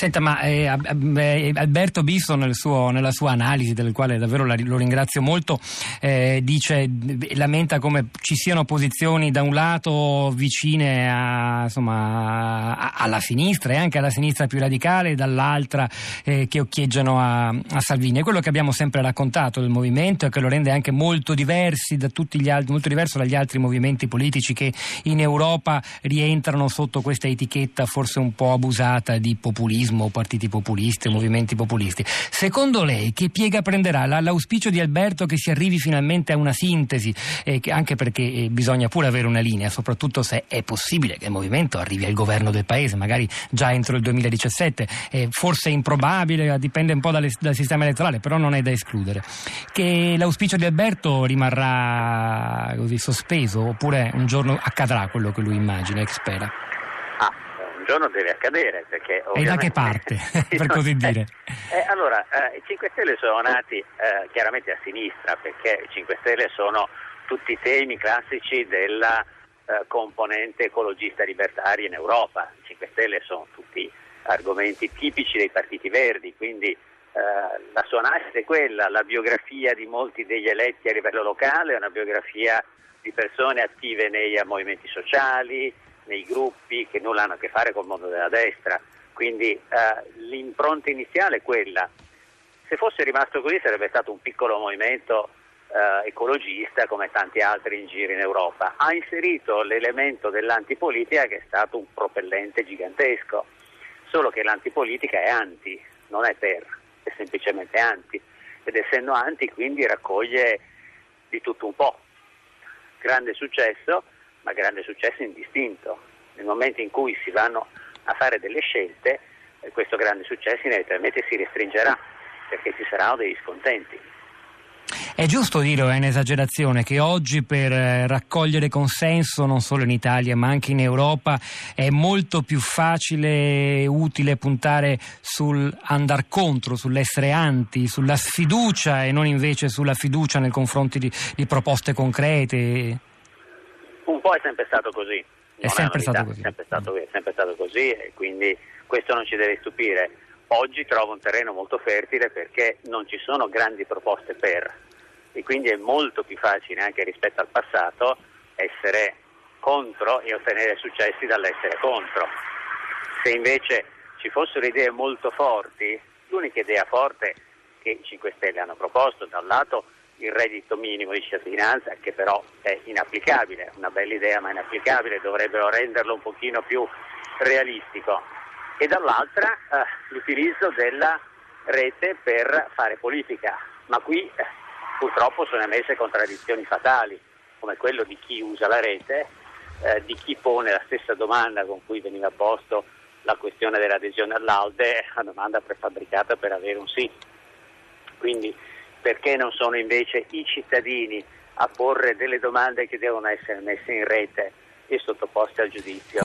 Senta, ma eh, Alberto Bisso nel suo, nella sua analisi, del quale davvero la, lo ringrazio molto, eh, dice, lamenta come ci siano posizioni da un lato vicine a, insomma, a, alla sinistra e anche alla sinistra più radicale, dall'altra eh, che occhieggiano a, a, Salvini. È quello che abbiamo sempre raccontato del movimento e che lo rende anche molto, da altri, molto diverso dagli altri movimenti politici che in Europa rientrano sotto questa etichetta forse un po' abusata di populismo populismo, partiti populisti, movimenti populisti. Secondo lei che piega prenderà l'auspicio di Alberto che si arrivi finalmente a una sintesi, eh, anche perché eh, bisogna pure avere una linea, soprattutto se è possibile che il movimento arrivi al governo del paese, magari già entro il 2017, eh, forse improbabile, dipende un po' dalle, dal sistema elettorale, però non è da escludere. Che l'auspicio di Alberto rimarrà così sospeso oppure un giorno accadrà quello che lui immagina e spera? Giorno deve accadere. Perché e da che parte, per così dire? Eh, allora, eh, i 5 Stelle sono nati eh, chiaramente a sinistra, perché i 5 Stelle sono tutti i temi classici della eh, componente ecologista libertaria in Europa. I 5 Stelle sono tutti argomenti tipici dei partiti verdi, quindi eh, la sua nascita è quella, la biografia di molti degli eletti a livello locale è una biografia di persone attive nei movimenti sociali, nei gruppi che nulla hanno a che fare col mondo della destra. Quindi eh, l'impronta iniziale è quella. Se fosse rimasto così sarebbe stato un piccolo movimento eh, ecologista come tanti altri in giro in Europa. Ha inserito l'elemento dell'antipolitica che è stato un propellente gigantesco, solo che l'antipolitica è anti, non è per, è semplicemente anti. Ed essendo anti quindi raccoglie di tutto un po'. Grande successo ma grande successo indistinto. Nel momento in cui si vanno a fare delle scelte, eh, questo grande successo inevitabilmente si restringerà perché ci saranno degli scontenti. È giusto dire, è un'esagerazione, che oggi per eh, raccogliere consenso non solo in Italia ma anche in Europa è molto più facile e utile puntare sul andar contro, sull'essere anti, sulla sfiducia e non invece sulla fiducia nei confronti di, di proposte concrete. Un po' è sempre stato così. È sempre, stato così. È sempre stato, è sempre stato così e quindi questo non ci deve stupire. Oggi trovo un terreno molto fertile perché non ci sono grandi proposte per e quindi è molto più facile anche rispetto al passato essere contro e ottenere successi dall'essere contro. Se invece ci fossero idee molto forti, l'unica idea forte che i 5 Stelle hanno proposto da un lato il reddito minimo di cittadinanza, che però è inapplicabile, una bella idea ma inapplicabile, dovrebbero renderlo un pochino più realistico. E dall'altra eh, l'utilizzo della rete per fare politica, ma qui eh, purtroppo sono emesse contraddizioni fatali, come quello di chi usa la rete, eh, di chi pone la stessa domanda con cui veniva posto la questione dell'adesione all'ALDE, la domanda prefabbricata per avere un sì. Quindi perché non sono invece i cittadini a porre delle domande che devono essere messe in rete e sottoposte al giudizio.